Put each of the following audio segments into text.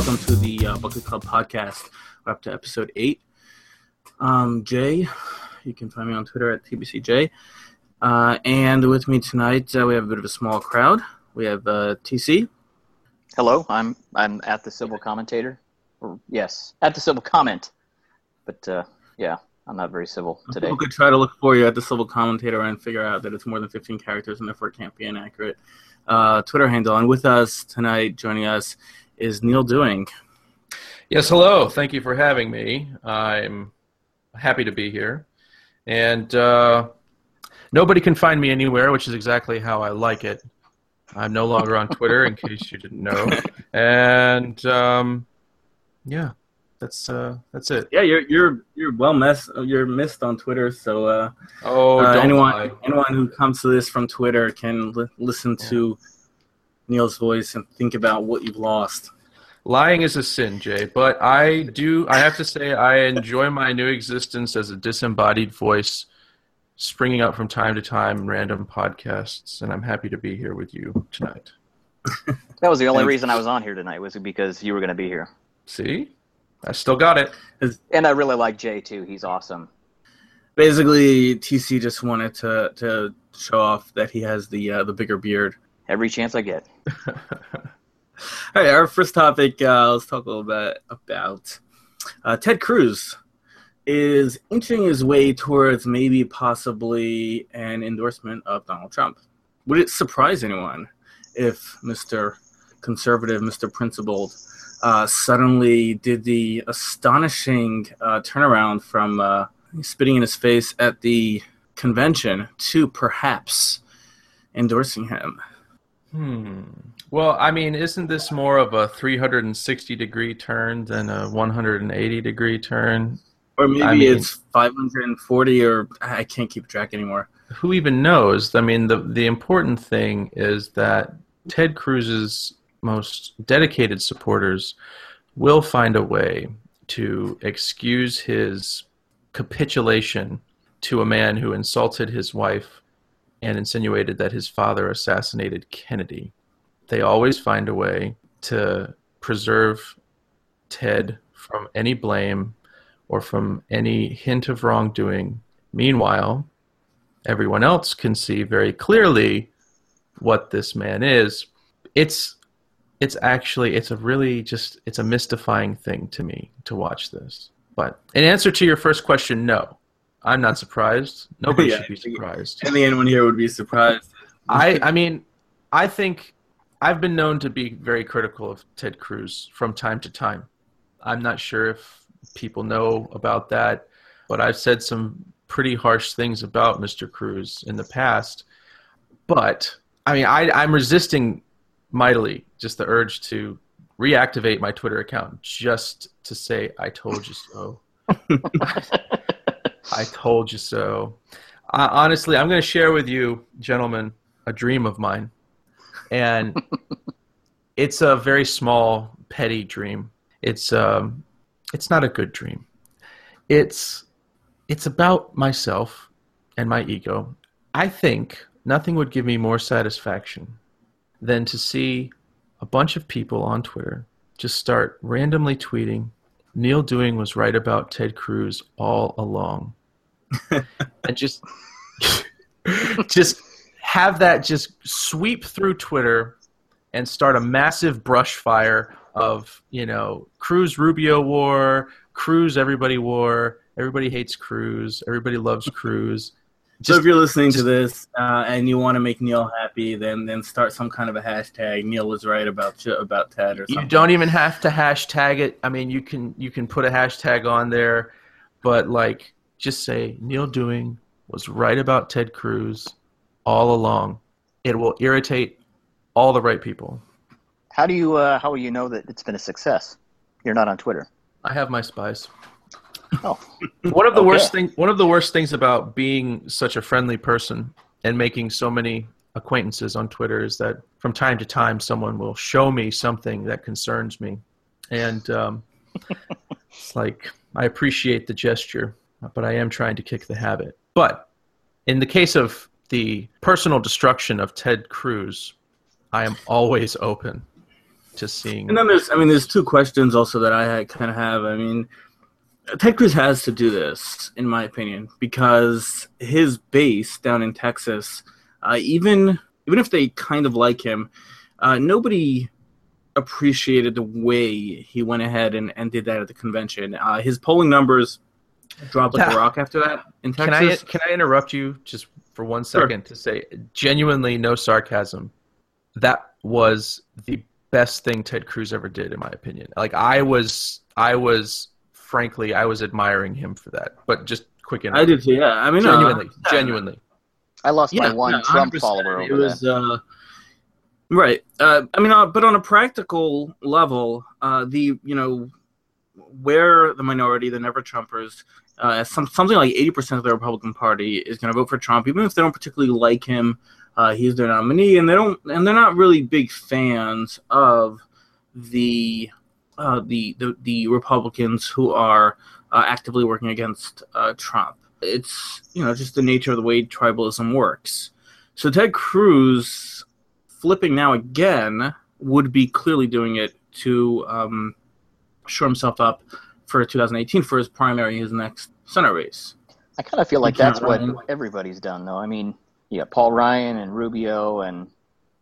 Welcome to the uh, Bucket Club podcast. We're up to episode eight. Um, Jay, you can find me on Twitter at TBCJ. Uh, and with me tonight, uh, we have a bit of a small crowd. We have uh, TC. Hello, I'm I'm at the civil commentator. Or, yes, at the civil comment. But uh, yeah, I'm not very civil today. People could try to look for you at the civil commentator and figure out that it's more than 15 characters and therefore it can't be inaccurate. Uh, Twitter handle. And with us tonight, joining us, is Neal Dewing. Yes, hello. Thank you for having me. I'm happy to be here. And uh, nobody can find me anywhere, which is exactly how I like it. I'm no longer on Twitter, in case you didn't know. And um, yeah, that's uh, that's it. Yeah, you're you're you're well missed. You're missed on Twitter. So uh, Oh, uh, anyone lie. anyone who comes to this from Twitter can li- listen to Neal's voice and think about what you've lost. Lying is a sin, Jay. But I do. I have to say, I enjoy my new existence as a disembodied voice, springing up from time to time in random podcasts, and I'm happy to be here with you tonight. That was the only reason I was on here tonight was because you were going to be here. See, I still got it. And I really like Jay too. He's awesome. Basically, TC just wanted to to show off that he has the uh, the bigger beard. Every chance I get. All right, our first topic. Uh, let's talk a little bit about uh, Ted Cruz is inching his way towards maybe possibly an endorsement of Donald Trump. Would it surprise anyone if Mr. Conservative, Mr. Principled, uh, suddenly did the astonishing uh, turnaround from uh, spitting in his face at the convention to perhaps endorsing him? Hmm. Well, I mean, isn't this more of a 360 degree turn than a 180 degree turn? Or maybe I mean- it's 540 or I can't keep track anymore. Who even knows? I mean, the the important thing is that Ted Cruz's most dedicated supporters will find a way to excuse his capitulation to a man who insulted his wife and insinuated that his father assassinated Kennedy. They always find a way to preserve Ted from any blame or from any hint of wrongdoing. Meanwhile, everyone else can see very clearly what this man is. It's it's actually it's a really just it's a mystifying thing to me to watch this. But in answer to your first question, no. I'm not surprised. Nobody Yeah, should be surprised. And the anyone here would be surprised. I I mean, I think I've been known to be very critical of Ted Cruz from time to time. I'm not sure if people know about that, but I've said some pretty harsh things about Mr. Cruz in the past. But I mean, I, I'm resisting mightily just the urge to reactivate my Twitter account just to say I told you so. I told you so. Uh, honestly, I'm going to share with you, gentlemen, a dream of mine, and it's a very small, petty dream. It's um, it's not a good dream. It's it's about myself and my ego. I think nothing would give me more satisfaction than to see a bunch of people on Twitter just start randomly tweeting. Neal Dewing was right about Ted Cruz all along and just just have that just sweep through Twitter and start a massive brush fire of you know Cruz Rubio war, Cruz everybody war, everybody hates Cruz, everybody loves Cruz. so if you're listening to this uh, and you want to make Neal happy, then then start some kind of a hashtag. Neal was right about about Ted or you don't even have to hashtag it. I mean, you can you can put a hashtag on there, but like just say Neal Dewing was right about Ted Cruz all along. It will irritate all the right people. How do you uh, how will you know that it's been a success? You're not on Twitter. I have my spies. Oh, One of the Okay. worst thing one of the worst things about being such a friendly person and making so many acquaintances on Twitter is that from time to time someone will show me something that concerns me, and um, it's like I appreciate the gesture, but I am trying to kick the habit. But in the case of the personal destruction of Ted Cruz, I am always open to seeing. And then there's, I mean, there's two questions also that I kind of have. I mean, Ted Cruz has to do this, in my opinion, because his base down in Texas, uh, even even if they kind of like him, uh, nobody appreciated the way he went ahead and, and did that at the convention. Uh, his polling numbers dropped like a rock after that in Texas. Can I can I interrupt you just for one second sure. to say genuinely no sarcasm. That was the best thing Ted Cruz ever did, in my opinion. Like I was, I was, frankly, I was admiring him for that. But just quick. I did too. Yeah, I mean, genuinely, uh, genuinely. I lost yeah, my one yeah, Trump follower over it was, that. Uh, right. Uh, I mean, uh, but on a practical level, uh, the you know where the minority, the never Trumpers, uh, some, something like 80% of the Republican Party is going to vote for Trump, even if they don't particularly like him. Uh, he's their nominee, and they don't, and they're not really big fans of the uh, the, the, the Republicans who are uh, actively working against uh, Trump. It's you know just the nature of the way tribalism works. So Ted Cruz flipping now again would be clearly doing it to um, shore himself up for 2018 for his primary, his next Senate race. I kind of feel like that's what everybody's done, though. I mean, yeah, Paul Ryan and Rubio and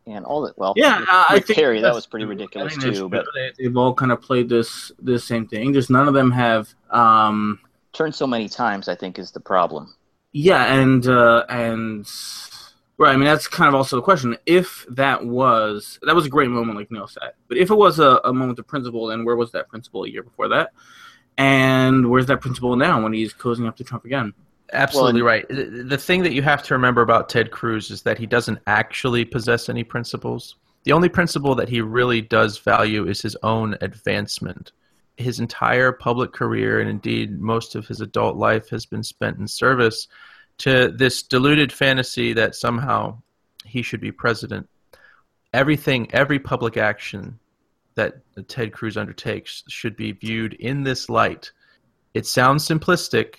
and all that. Well, yeah, Rick, I think Perry that was pretty ridiculous too. But they, have all kind of played this this same thing. Just none of them have um, turned so many times. I think is the problem. Yeah, and uh, and Right. I mean, that's kind of also the question. If that was that was a great moment, like Neal said, but if it was a, a moment of principle, then where was that principle a year before that? And where's that principle now when he's closing up to Trump again? Absolutely well, right. The thing that you have to remember about Ted Cruz is that he doesn't actually possess any principles. The only principle that he really does value is his own advancement. His entire public career, and indeed most of his adult life, has been spent in service to this deluded fantasy that somehow he should be president. Everything, every public action that Ted Cruz undertakes should be viewed in this light. It sounds simplistic,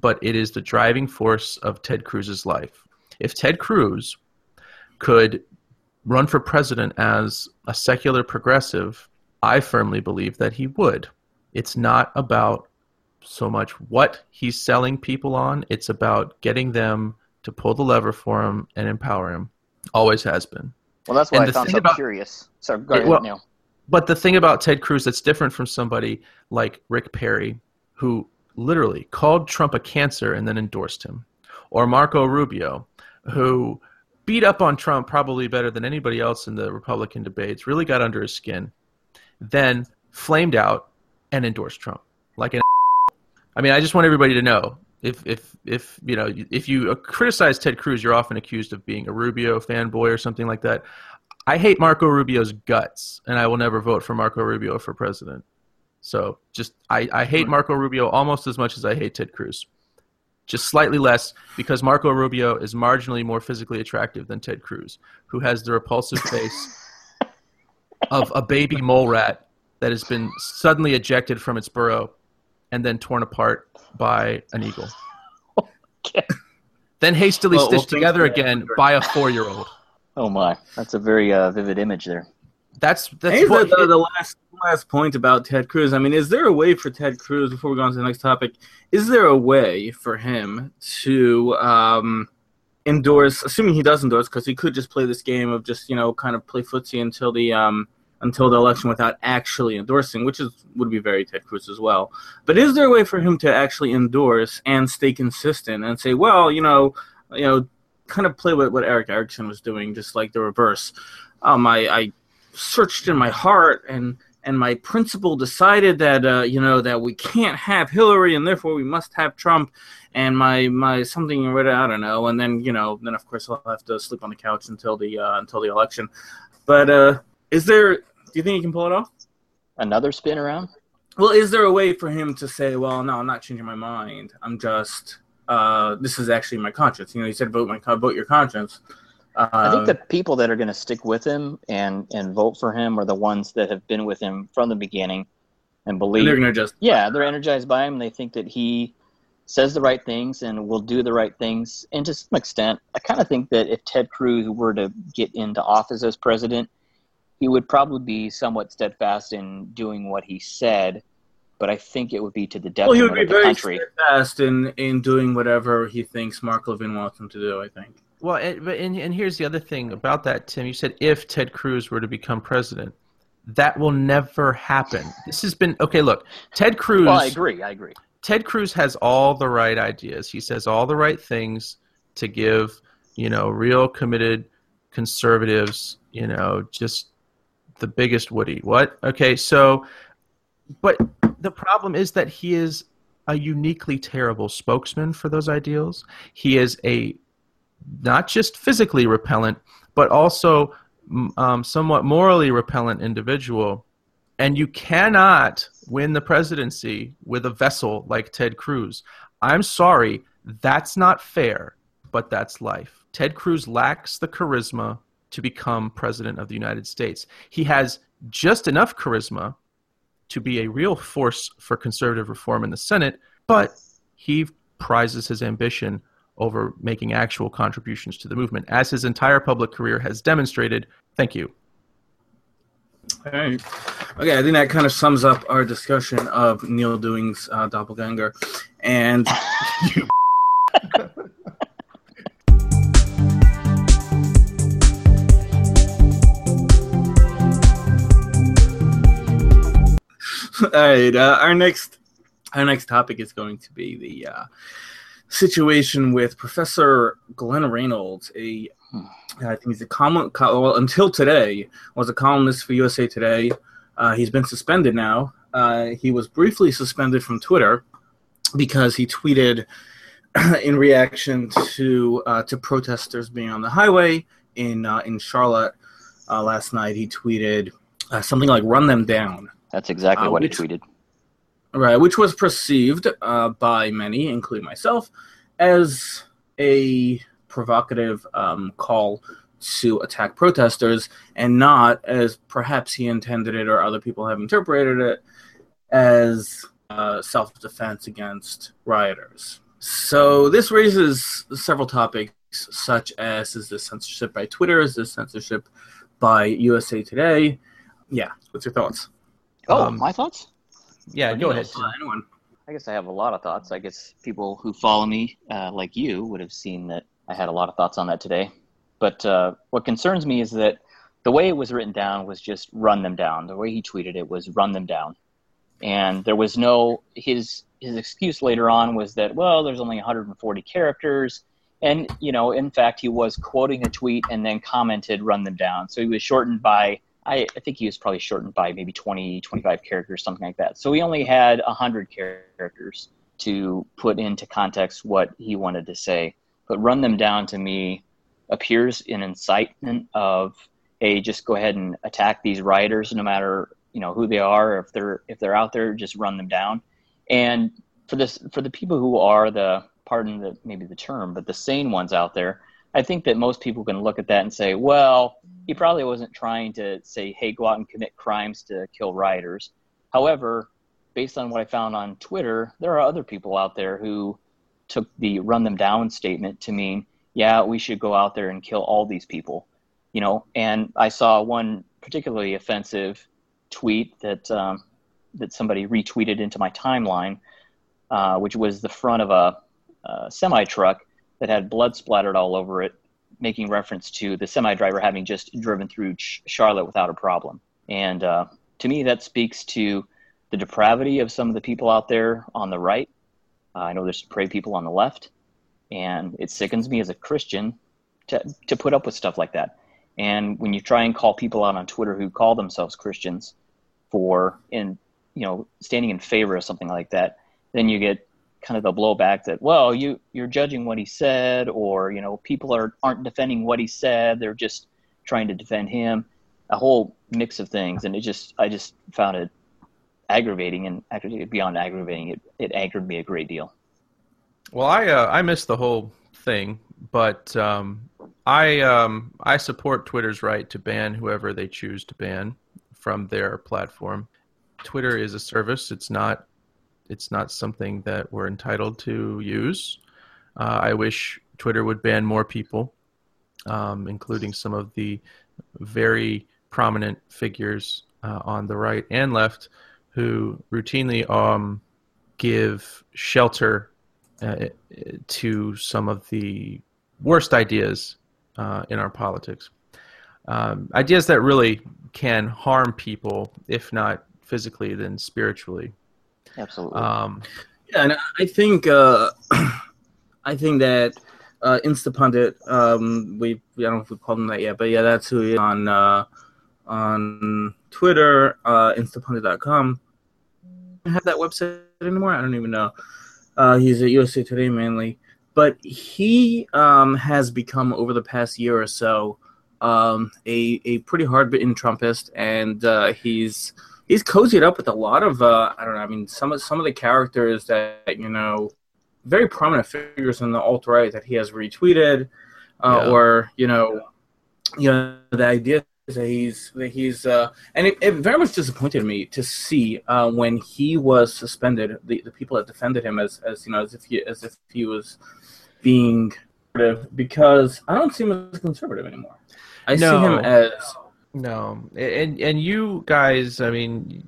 but it is the driving force of Ted Cruz's life. If Ted Cruz could run for president as a secular progressive, I firmly believe that he would. It's not about so much what he's selling people on. It's about getting them to pull the lever for him and empower him. Always has been. Well, that's why and I found so about, curious. So go ahead, well, Neal. But the thing about Ted Cruz that's different from somebody like Rick Perry, who literally called Trump a cancer and then endorsed him, or Marco Rubio, who beat up on Trump probably better than anybody else in the Republican debates, really got under his skin, then flamed out and endorsed Trump like an I mean, I just want everybody to know if if if you know if you criticize Ted Cruz, you're often accused of being a Rubio fanboy or something like that. I hate Marco Rubio's guts, and I will never vote for Marco Rubio for president. So just I, I hate Marco Rubio almost as much as I hate Ted Cruz. Just slightly less because Marco Rubio is marginally more physically attractive than Ted Cruz, who has the repulsive face of a baby mole rat that has been suddenly ejected from its burrow and then torn apart by an eagle. okay. Then hastily well, stitched well, together again by a four-year-old. Oh my, that's a very uh, vivid image there. That's that's what, the, the, last last point about Ted Cruz. I mean, is there a way for Ted Cruz before we go on to the next topic? Is there a way for him to um, endorse, assuming he does endorse, because he could just play this game of just you know kind of play footsie until the um, until the election without actually endorsing, which is would be very Ted Cruz as well. But is there a way for him to actually endorse and stay consistent and say, well, you know, you know, kind of play with what Erick Erickson was doing, just like the reverse. Um, I, I searched in my heart and and my principal decided that uh, you know that we can't have Hillary and therefore we must have Trump and my my something I don't know and then you know then of course I'll have to sleep on the couch until the uh, until the election but uh, is there? Do you think he can pull it off? Another spin around? Well, is there a way for him to say, "Well, no, I'm not changing my mind. I'm just uh, this is actually my conscience." You know, he said, "Vote my vote your conscience." Uh, I think the people that are going to stick with him and and vote for him are the ones that have been with him from the beginning and believe. And they're going to just yeah, they're energized by him. They think that he says the right things and will do the right things. And to some extent, I kind of think that if Ted Cruz were to get into office as president, he would probably be somewhat steadfast in doing what he said, but I think it would be to the Well, he would be of the very country. steadfast in in doing whatever he thinks Mark Levin wants him to do. I think. Well, and, and, and here's the other thing about that, Tim. You said if Ted Cruz were to become president, that will never happen. This has been okay. Look, Ted Cruz. Well, I agree. I agree. Ted Cruz has all the right ideas. He says all the right things to give, you know, real committed conservatives, you know, just the biggest Woody. What? Okay, so, but the problem is that he is a uniquely terrible spokesman for those ideals. He is a not just physically repellent, but also um, somewhat morally repellent individual. And you cannot win the presidency with a vessel like Ted Cruz. I'm sorry, that's not fair, but that's life. Ted Cruz lacks the charisma to become president of the United States. He has just enough charisma to be a real force for conservative reform in the Senate, but he prizes his ambition over making actual contributions to the movement, as his entire public career has demonstrated. Thank you. All right. Okay, I think that kind of sums up our discussion of Neal Dewing's uh, doppelganger, and all right. Uh, our next our next topic is going to be the uh, situation with Professor Glenn Reynolds, a I think he's a column. Well, until today, was a columnist for USA Today. Uh, he's been suspended now. Uh, he was briefly suspended from Twitter because he tweeted in reaction to uh, to protesters being on the highway in uh, in Charlotte last night. He tweeted something like "Run them down." That's exactly Uh, what he tweeted. Right, which was perceived uh, by many, including myself, as a provocative um, call to attack protesters, and not as perhaps he intended it or other people have interpreted it as uh, self-defense against rioters. So this raises several topics, such as: is this censorship by Twitter? Is this censorship by USA Today? Yeah, what's your thoughts? Oh, Um, my thoughts? Yeah, go ahead. Anyone? I guess I have a lot of thoughts. I guess people who follow me, uh, like you, would have seen that I had a lot of thoughts on that today. But uh, what concerns me is that the way it was written down was just run them down. The way he tweeted it was run them down, and there was no his his excuse later on was that well, there's only 140 characters, and you know, in fact, he was quoting a tweet and then commented run them down. So he was shortened by I, I think he was probably shortened by maybe 20, 25 characters, something like that. So he only had 100 characters to put into context what he wanted to say. But run them down to me appears in incitement of, hey, just go ahead and attack these rioters, no matter you know who they are, if they're if they're out there, just run them down. And for this, for the people who are the pardon the maybe the term, but the sane ones out there, I think that most people can look at that and say, well, he probably wasn't trying to say, hey, go out and commit crimes to kill rioters. However, based on what I found on Twitter, there are other people out there who took the run them down statement to mean, yeah, we should go out there and kill all these people. You know, and I saw one particularly offensive tweet that um, that somebody retweeted into my timeline, uh, which was the front of a, a semi truck that had blood splattered all over it, making reference to the semi driver having just driven through Ch- Charlotte without a problem. And uh, to me, that speaks to the depravity of some of the people out there on the right. Uh, I know there's prey people on the left, and it sickens me as a Christian to, to put up with stuff like that. And when you try and call people out on Twitter who call themselves Christians for in you know standing in favor of something like that, then you get kind of the blowback that well you you're judging what he said or you know people are aren't defending what he said. They're just trying to defend him. A whole mix of things. And it just i just found it aggravating and actually beyond aggravating it it angered me a great deal. Well, I uh, I missed the whole thing, but um, I um, I support Twitter's right to ban whoever they choose to ban from their platform. Twitter is a service; it's not it's not something that we're entitled to use. Uh, I wish Twitter would ban more people, um, including some of the very prominent figures uh, on the right and left who routinely um, give shelter uh, to some of the worst ideas uh, in our politics. Um, ideas that really can harm people, if not physically, then spiritually. Absolutely. Um, Yeah, and I think uh, I think that uh, Instapundit, um, we I don't know if we called him that yet, but yeah, that's who he is on uh, on Twitter, uh, Instapundit.com. Have that website anymore. I don't even know. Uh, he's at USA Today mainly, but he um, has become over the past year or so um, a a pretty hard bitten Trumpist, and uh, he's he's cozied up with a lot of uh, I don't know. I mean, some of some of the characters that you know, very prominent figures in the alt right that he has retweeted, uh, Yeah. or you know, you know the idea that he's that he's uh, and it, it very much disappointed me to see uh, when he was suspended. The, the people that defended him as as you know as if he as if he was being conservative, because I don't see him as conservative anymore. I see him as no, and and you guys, I mean,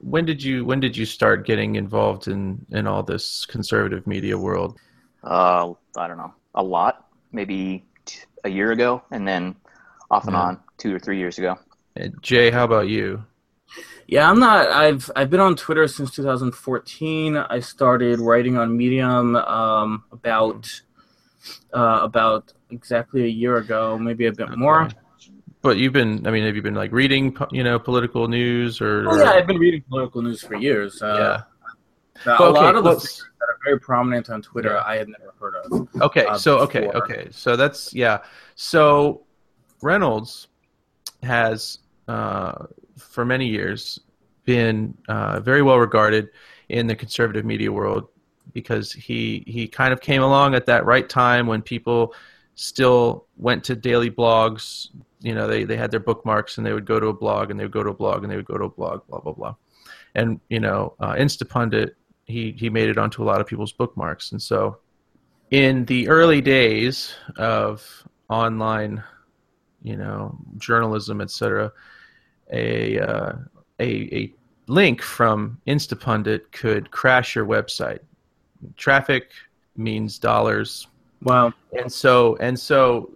when did you when did you start getting involved in in all this conservative media world? Uh, I don't know, a lot, maybe t- a year ago, and then off and Yeah. on two or three years ago. Uh, Jay, how about you? Yeah, I'm not. I've I've been on Twitter since 2014. I started writing on Medium um, about uh, about exactly a year ago, maybe a bit more. Okay. But you've been, I mean, have you been like reading, you know, political news or? Oh, yeah, I've been reading political news for years. Uh, yeah. A okay, lot of the things that are very prominent on Twitter, Yeah. I had never heard of. Okay, uh, so okay, before. okay, so that's yeah. So Reynolds has, uh, for many years, been uh, very well regarded in the conservative media world because he he kind of came along at that right time when people still went to daily blogs. You know, they they had their bookmarks and they would go to a blog and they would go to a blog and they would go to a blog, blah blah blah. And you know, uh, Instapundit, he he made it onto a lot of people's bookmarks, and so in the early days of online, you know, journalism, etc., a, uh, a a link from Instapundit could crash your website. Traffic means dollars, Wow. and so and so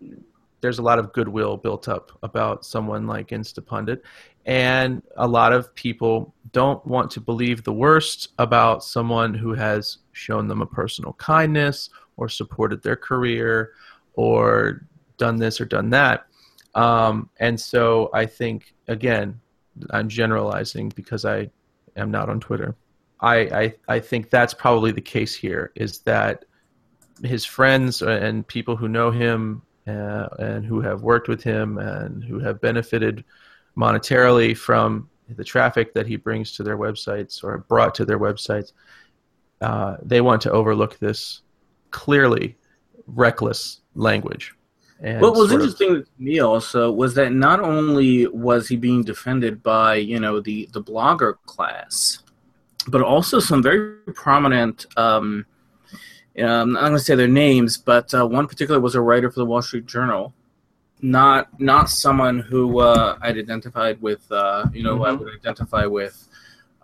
there's a lot of goodwill built up about someone like Instapundit, and a lot of people don't want to believe the worst about someone who has shown them a personal kindness or supported their career or done this or done that. Um, and so I think again, I'm generalizing because I am not on Twitter. I, I I think that's probably the case here. Is that his friends and people who know him uh, and who have worked with him and who have benefited monetarily from the traffic that he brings to their websites or brought to their websites, uh, they want to overlook this clearly reckless language. And What was sort of- interesting to me also was that not only was he being defended by you know the the blogger class, but also some very prominent. Um, um, I'm not going to say their names, but uh, one particular was a writer for the Wall Street Journal, not not someone who uh, I'd identified with. Uh, you know, who I would identify with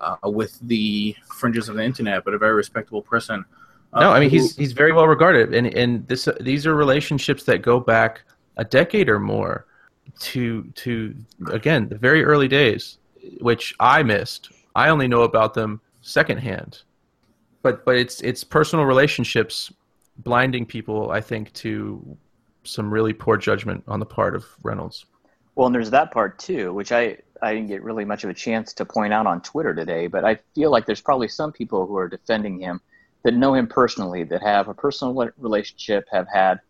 uh, with the fringes of the internet, but a very respectable person. Uh, No, I mean who- he's he's very well regarded, and and this these are relationships that go back a decade or more to to again the very early days, which I missed. I only know about them secondhand, but but it's it's personal relationships blinding people. I think to some really poor judgment on the part of Reynolds. Well, and there's that part too, which I, I didn't get really much of a chance to point out on Twitter today, but I feel like there's probably some people who are defending him that know him personally, that have a personal relationship, have had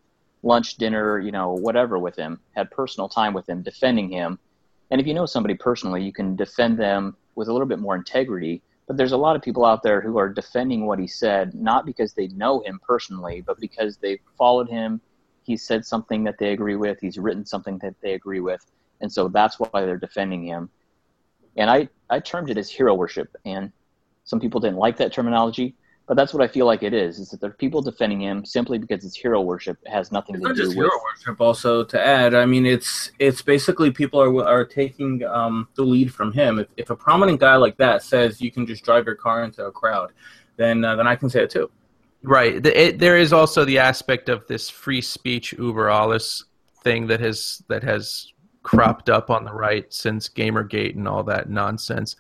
lunch, dinner, you know, whatever with him, had personal time with him, defending him. And if you know somebody personally, you can defend them with a little bit more integrity. But there's a lot of people out there who are defending what he said, not because they know him personally, but because they've followed him. He said something that they agree with. He's written something that they agree with and so that's why they're defending him. And I, I termed it as hero worship, and some people didn't like that terminology, But that's what I feel like it is: is that there are people defending him simply because it's hero worship. It has nothing It's to not do just with. hero worship. Also, to add, I mean, it's it's basically people are are taking um, the lead from him. If, if a prominent guy like that says you can just drive your car into a crowd, then uh, then I can say it too. Right. The, it, there is also the aspect of this free speech uber alles thing that has that has cropped up on the right since Gamergate and all that nonsense,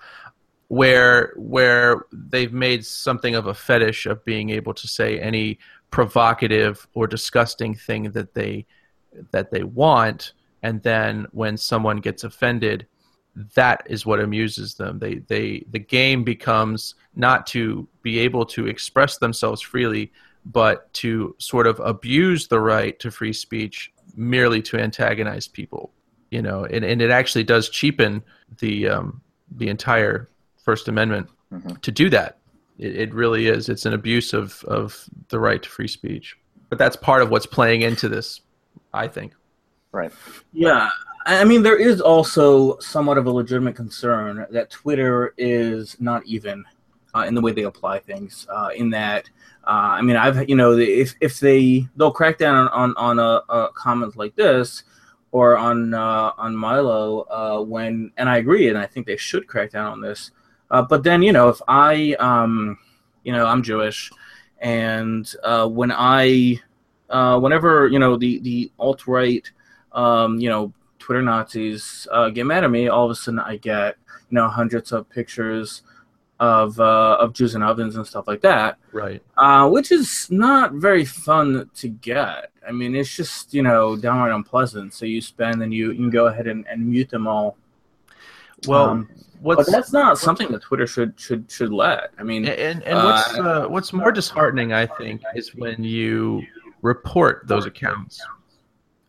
where where they've made something of a fetish of being able to say any provocative or disgusting thing that they that they want, and then when someone gets offended, that is what amuses them. They they the game becomes not to be able to express themselves freely, but to sort of abuse the right to free speech merely to antagonize people. You know, and, and it actually does cheapen the um, the entire First Amendment Mhm. to do that. It, it really is. It's an abuse of, of the right to free speech. But that's part of what's playing into this, I think. Right. Yeah, I I mean, there is also somewhat of a legitimate concern that Twitter is not even uh, in the way they apply things. Uh, in that, uh, I mean, I've you know, if if they they'll crack down on on, on a, a comment like this or on uh, on Milo uh, when, and I agree, and I think they should crack down on this. Uh, but then you know, if I um, you know, I'm Jewish, and uh, when I uh, whenever you know the the alt right um, you know, Twitter Nazis uh, get mad at me, all of a sudden I get, you know, hundreds of pictures of uh, of Jews in ovens and stuff like that, Right. uh, which is not very fun to get. I mean, it's just you know downright unpleasant. So you spend and you, you can go ahead and, and mute them all. Well, Um, what's but that's not something that Twitter should should should let. I mean, and, and what's uh, what's more disheartening, I think, is when you report those accounts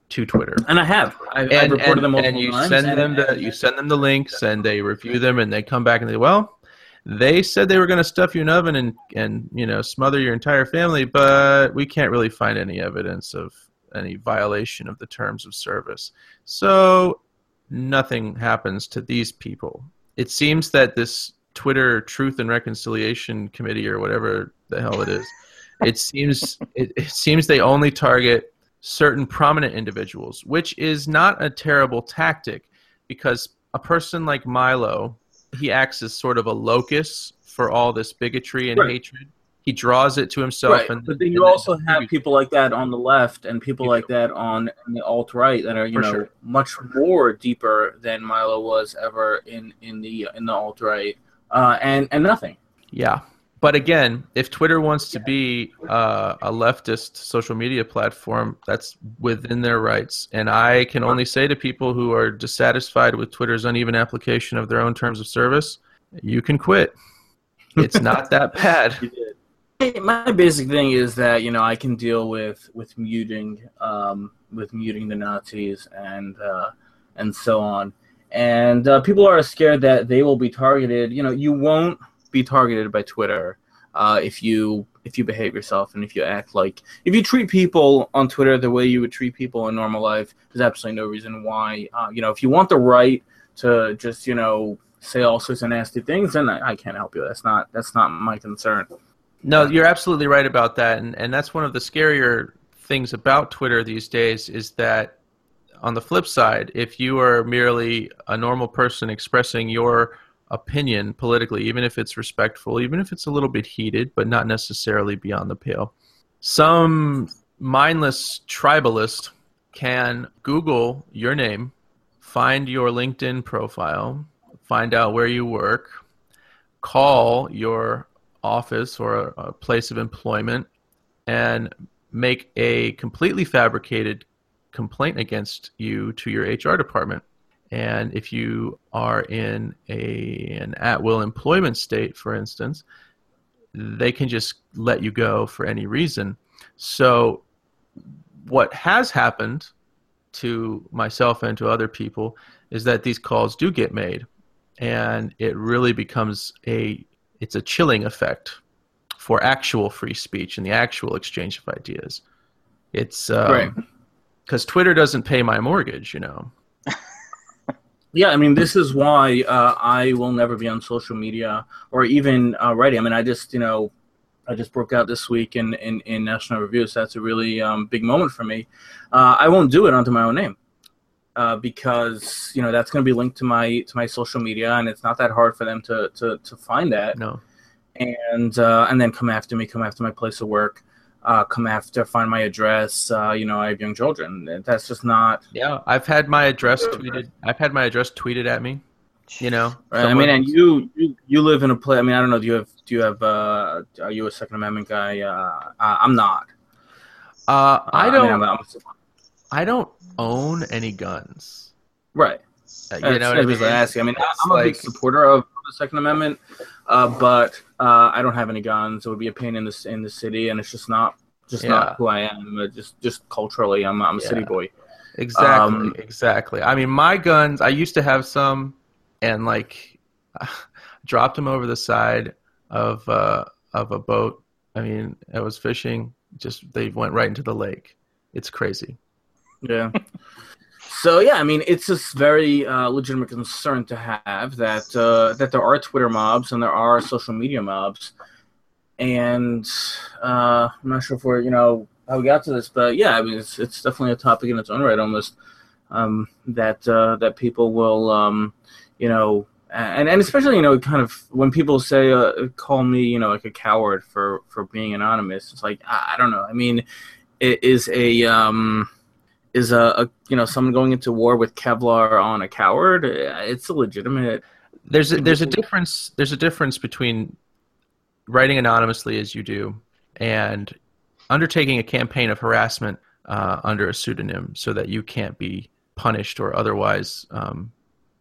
to Twitter. and I have I, I've reported and, them multiple and you times. send and- them the you send them the links and they review them and they come back and they well they said they were going to stuff you in an oven and and you know smother your entire family but we can't really find any evidence of any violation of the terms of service so nothing happens to these people it seems that this twitter truth and reconciliation committee or whatever the hell it is it seems it, it seems they only target certain prominent individuals, which is not a terrible tactic because a person like Milo, he acts as sort of a locus for all this bigotry and Right. hatred. He draws it to himself, Right, and but then and you also have people like that on the left and people like that on, on the alt right that are you For know sure. much more deeper than Milo was ever in in the in the alt right, uh, and and nothing. Yeah. But again, if Twitter wants to be uh, a leftist social media platform, that's within their rights. And I can only say to people who are dissatisfied with Twitter's uneven application of their own terms of service, you can quit. It's not that bad. My basic thing is that you know I can deal with with muting um, with muting the Nazis and uh, and so on, and uh, people are scared that they will be targeted. You know, you won't be targeted by Twitter uh, if you if you behave yourself and if you act like if you treat people on Twitter the way you would treat people in normal life. There's absolutely no reason why. Uh, you know, if you want the right to just you know say all sorts of nasty things, then I, I can't help you. That's not that's not my concern. No, you're absolutely right about that, and and that's one of the scarier things about Twitter these days is that on the flip side, if you are merely a normal person expressing your opinion politically, even if it's respectful, even if it's a little bit heated, but not necessarily beyond the pale, some mindless tribalist can Google your name, find your LinkedIn profile, find out where you work, call your office or a, a place of employment and make a completely fabricated complaint against you to your HR department. And if you are in a an at will employment state, for instance, they can just let you go for any reason. So, what has happened to myself and to other people is that these calls do get made, and it really becomes a it's a chilling effect for actual free speech and the actual exchange of ideas. It's Right. because Twitter doesn't pay my mortgage, you know. Yeah, I mean, this is why uh, I will never be on social media or even uh, writing. I mean, I just, you know, I just broke out this week in, in, in National Review, so that's a really um, big moment for me. Uh, I won't do it under my own name uh, because you know that's going to be linked to my to my social media, and it's not that hard for them to to, to find that. No. And uh, and then come after me, come after my place of work, uh, come after, find my address. Uh, you know, I have young children. That's just not. Yeah, I've had my address tweeted. I've had my address tweeted at me. You know, Right, I mean, and you, you you live in a place. I mean, I don't know. Do you have do you have uh, are you a Second Amendment guy? Uh, I'm not. Uh, I don't. I, mean, I'm, I'm, I don't own any guns. Right. Uh, you That's know what I was mean? asking. I mean, I'm a big supporter of the Second Amendment, uh, but uh, I don't have any guns. It would be a pain in the in the city, and it's just not just Yeah. not who I am. Uh, Just just culturally, I'm I'm a city boy. Exactly. Um, exactly. I mean, my guns. I used to have some, and like, dropped them over the side of uh, of a boat. I mean, I was fishing. Just they went right into the lake. It's crazy. Yeah. so yeah, I mean, it's just very uh, legitimate concern to have that uh, that there are Twitter mobs and there are social media mobs, and uh, I'm not sure if we're you know how we got to this, but yeah, I mean, it's it's definitely a topic in its own right, almost um, that uh, that people will um, you know. And, and especially you know kind of when people say uh, call me you know like a coward for for being anonymous it's like I, I don't know I mean it is a um is a, a you know someone going into war with Kevlar on a coward? It's a legitimate. There's a, there's a difference. There's a difference between writing anonymously as you do and undertaking a campaign of harassment uh, under a pseudonym so that you can't be punished or otherwise um,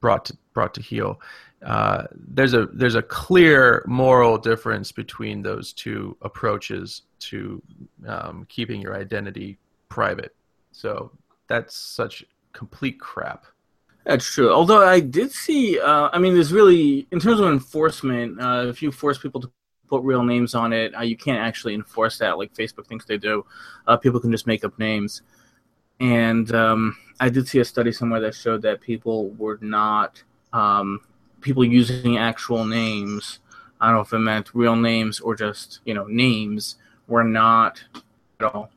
brought to brought to heel. Uh, there's a there's a clear moral difference between those two approaches to um, keeping your identity private. So that's such complete crap. That's true. Although I did see, uh, I mean, there's really in terms of enforcement, uh, if you force people to put real names on it, uh, you can't actually enforce that like Facebook thinks they do. Uh, people can just make up names, and um, I did see a study somewhere that showed that people were not um, people using actual names. I don't know if it meant real names or just you know names were not at all.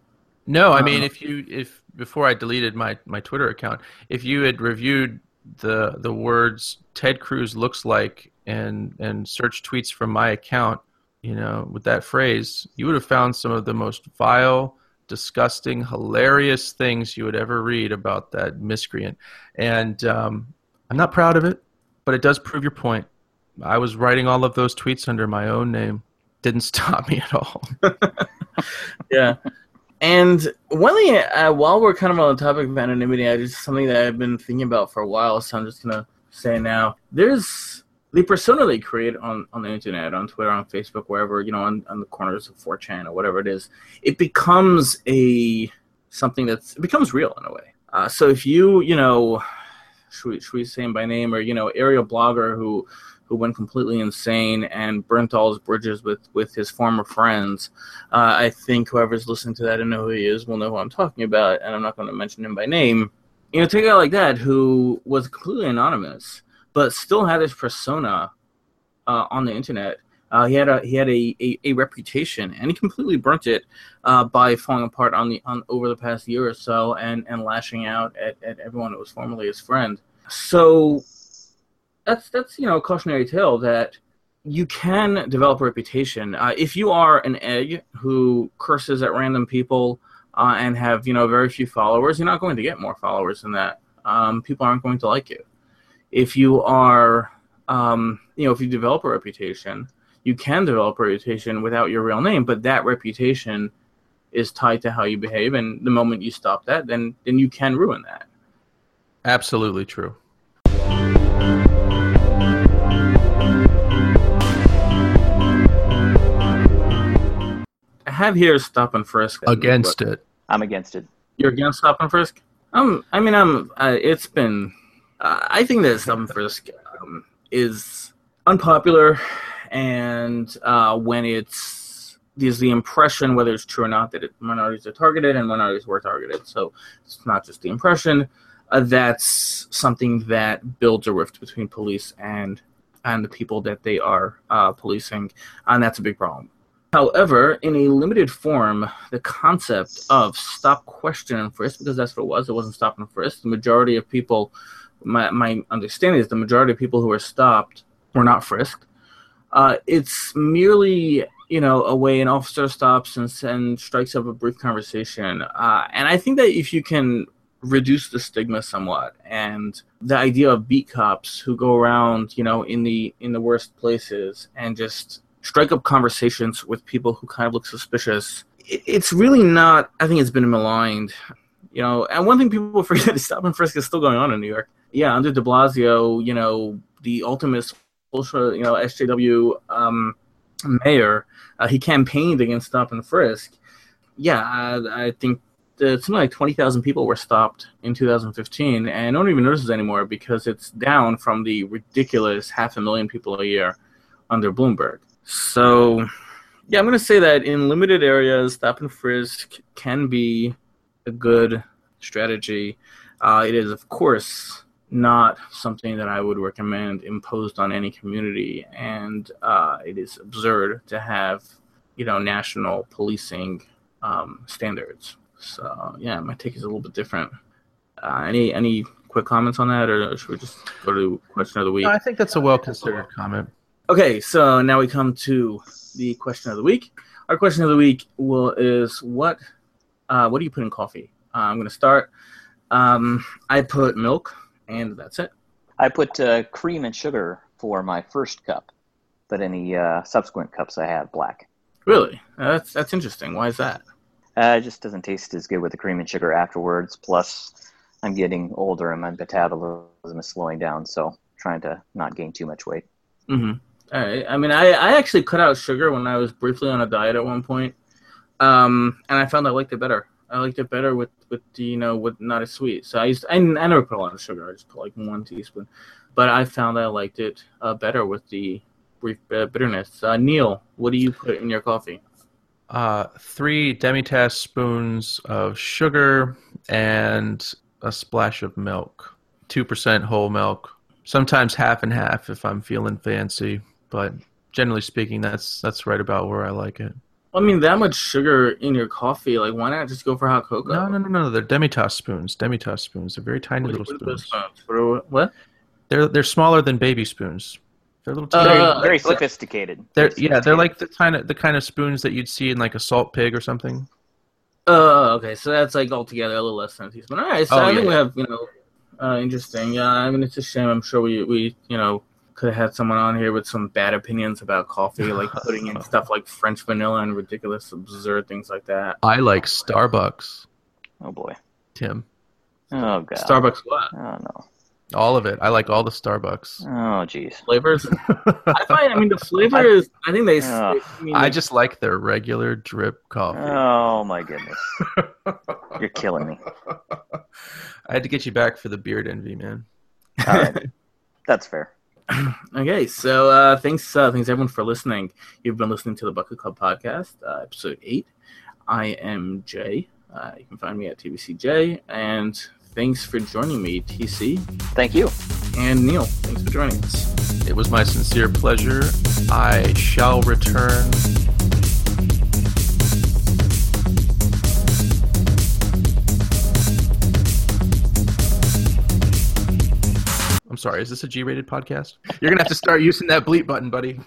No, I mean Uh, if you if before I deleted my my Twitter account, if you had reviewed the the words Ted Cruz looks like and and search tweets from my account, you know, with that phrase, you would have found some of the most vile, disgusting, hilarious things you would ever read about that miscreant. And um, I'm not proud of it, but it does prove your point. I was writing all of those tweets under my own name. Didn't stop me at all. yeah. And uh, while we're kind of on the topic of anonymity, I just something that I've been thinking about for a while, so I'm just gonna say now. There's the persona they create on, on the internet, on Twitter, on Facebook, wherever you know, on, on the corners of 4chan or whatever it is. It becomes a something that's it becomes real in a way. Uh, so if you you know, should we, should we say him by name or you know, aerial blogger who who went completely insane and burnt all his bridges with with his former friends. Uh, I think whoever's listening to that and know who he is will know who I'm talking about, and I'm not going to mention him by name. You know, take a guy like that who was completely anonymous, but still had his persona uh, on the internet. Uh, he had a he had a, a, a reputation, and he completely burnt it uh, by falling apart on the on over the past year or so, and, and lashing out at, at everyone that was formerly his friend. So that's that's you know a cautionary tale that you can develop a reputation uh, if you are an egg who curses at random people uh, and have you know very few followers. You're not going to get more followers than that. Um, people aren't going to like you. If you are, um, you know, if you develop a reputation, you can develop a reputation without your real name, but that reputation is tied to how you behave, and the moment you stop that, then then you can ruin that. Absolutely true. I have here stop and frisk Against it. I'm against it. You're against stop and frisk? Um, I mean, I'm. Uh, it's been. Uh, I think that stop and frisk um, is unpopular, and uh, when it's there's the impression, whether it's true or not, that it, minorities are targeted and minorities were targeted. So it's not just the impression. Uh, that's something that builds a rift between police and and the people that they are uh, policing, and that's a big problem. However, in a limited form, the concept of stop, question, and frisk, because that's what it was, it wasn't stop and frisk. The majority of people, my, my understanding is the majority of people who were stopped were not frisked. Uh, it's merely, you know, a way an officer stops and, and strikes up a brief conversation. Uh, and I think that if you can reduce the stigma somewhat and the idea of beat cops who go around you know in the in the worst places and just strike up conversations with people who kind of look suspicious. It's really not i think it's been maligned. You know and one thing people forget is stop and frisk is still going on in new york. Yeah under de blasio you know the ultimate social you know sjw um, mayor uh, he campaigned against stop and frisk. Yeah I, I think something like 20,000 people were stopped in 2015, and no one even notices anymore because it's down from the ridiculous half a million people a year under Bloomberg. So, yeah, I'm going to say that in limited areas, stop and frisk can be a good strategy. Uh, it is, of course, not something that I would recommend imposed on any community, and uh, it is absurd to have, you know, national policing um, standards. So yeah, my take is a little bit different. Uh, any any quick comments on that, or should we just go to question of the week? No, I think that's a well considered comment. Okay, so now we come to the question of the week. Our question of the week will is what uh, what do you put in coffee? Uh, I'm going to start. Um, I put milk, and that's it. I put uh, cream and sugar for my first cup, but any uh, subsequent cups I have black. Really? That's that's interesting. Why is that? Uh, it just doesn't taste as good with the cream and sugar afterwards. Plus, I'm getting older and my metabolism is slowing down, so trying to not gain too much weight. Mm-hmm. All right. I mean, I, I actually cut out sugar when I was briefly on a diet at one point, um, and I found I liked it better. I liked it better with with you know with not as sweet. So I used I, I never put a lot of sugar. I just put like one teaspoon, but I found I liked it uh, better with the brief uh, bitterness. Uh, Neal, what do you put in your coffee? Uh, three demitasse spoons of sugar and a splash of milk. 2% whole milk. Sometimes half and half if I'm feeling fancy, but generally speaking, that's that's right about where I like it. I mean, that much sugar in your coffee, like, why not just go for hot cocoa? No, no, no, no. They're demitasse spoons. Demitasse spoons. They're very tiny What, little what are those spoons. spoons? What? are- what? They're they're smaller than baby spoons. They're little Uh, tiny. Very, very like- sophisticated. they're Very yeah, they're like the kind of the kind of spoons that you'd see in like a salt pig or something. Oh, okay. So that's like altogether a little less than a teaspoon. All right. So Oh, I yeah, think we have, you know, uh, interesting. Yeah. I mean, it's a shame. I'm sure we, we, you know, could have had someone on here with some bad opinions about coffee, like putting in stuff like French vanilla and ridiculous, absurd things like that. I like Starbucks, Oh boy. Tim. Oh god. Starbucks, what Oh no. All of it. I like all the Starbucks. Oh jeez. flavors? I find. I mean, the flavor is. I think they. Ugh. I, mean, I just like their regular drip coffee. Oh my goodness. You're killing me. I had to get you back for the beard envy, man. All right. That's fair. Okay, so uh, thanks, uh, thanks everyone for listening. You've been listening to the Bucket Club podcast, uh, episode eight. I am Jay. Uh, you can find me at TBCJ, and thanks for joining me, TC Thank you. and Neal. Thanks for joining us. It was my sincere pleasure. I shall return. Sorry, is this a G rated podcast? You're to have to start using that bleep button, buddy.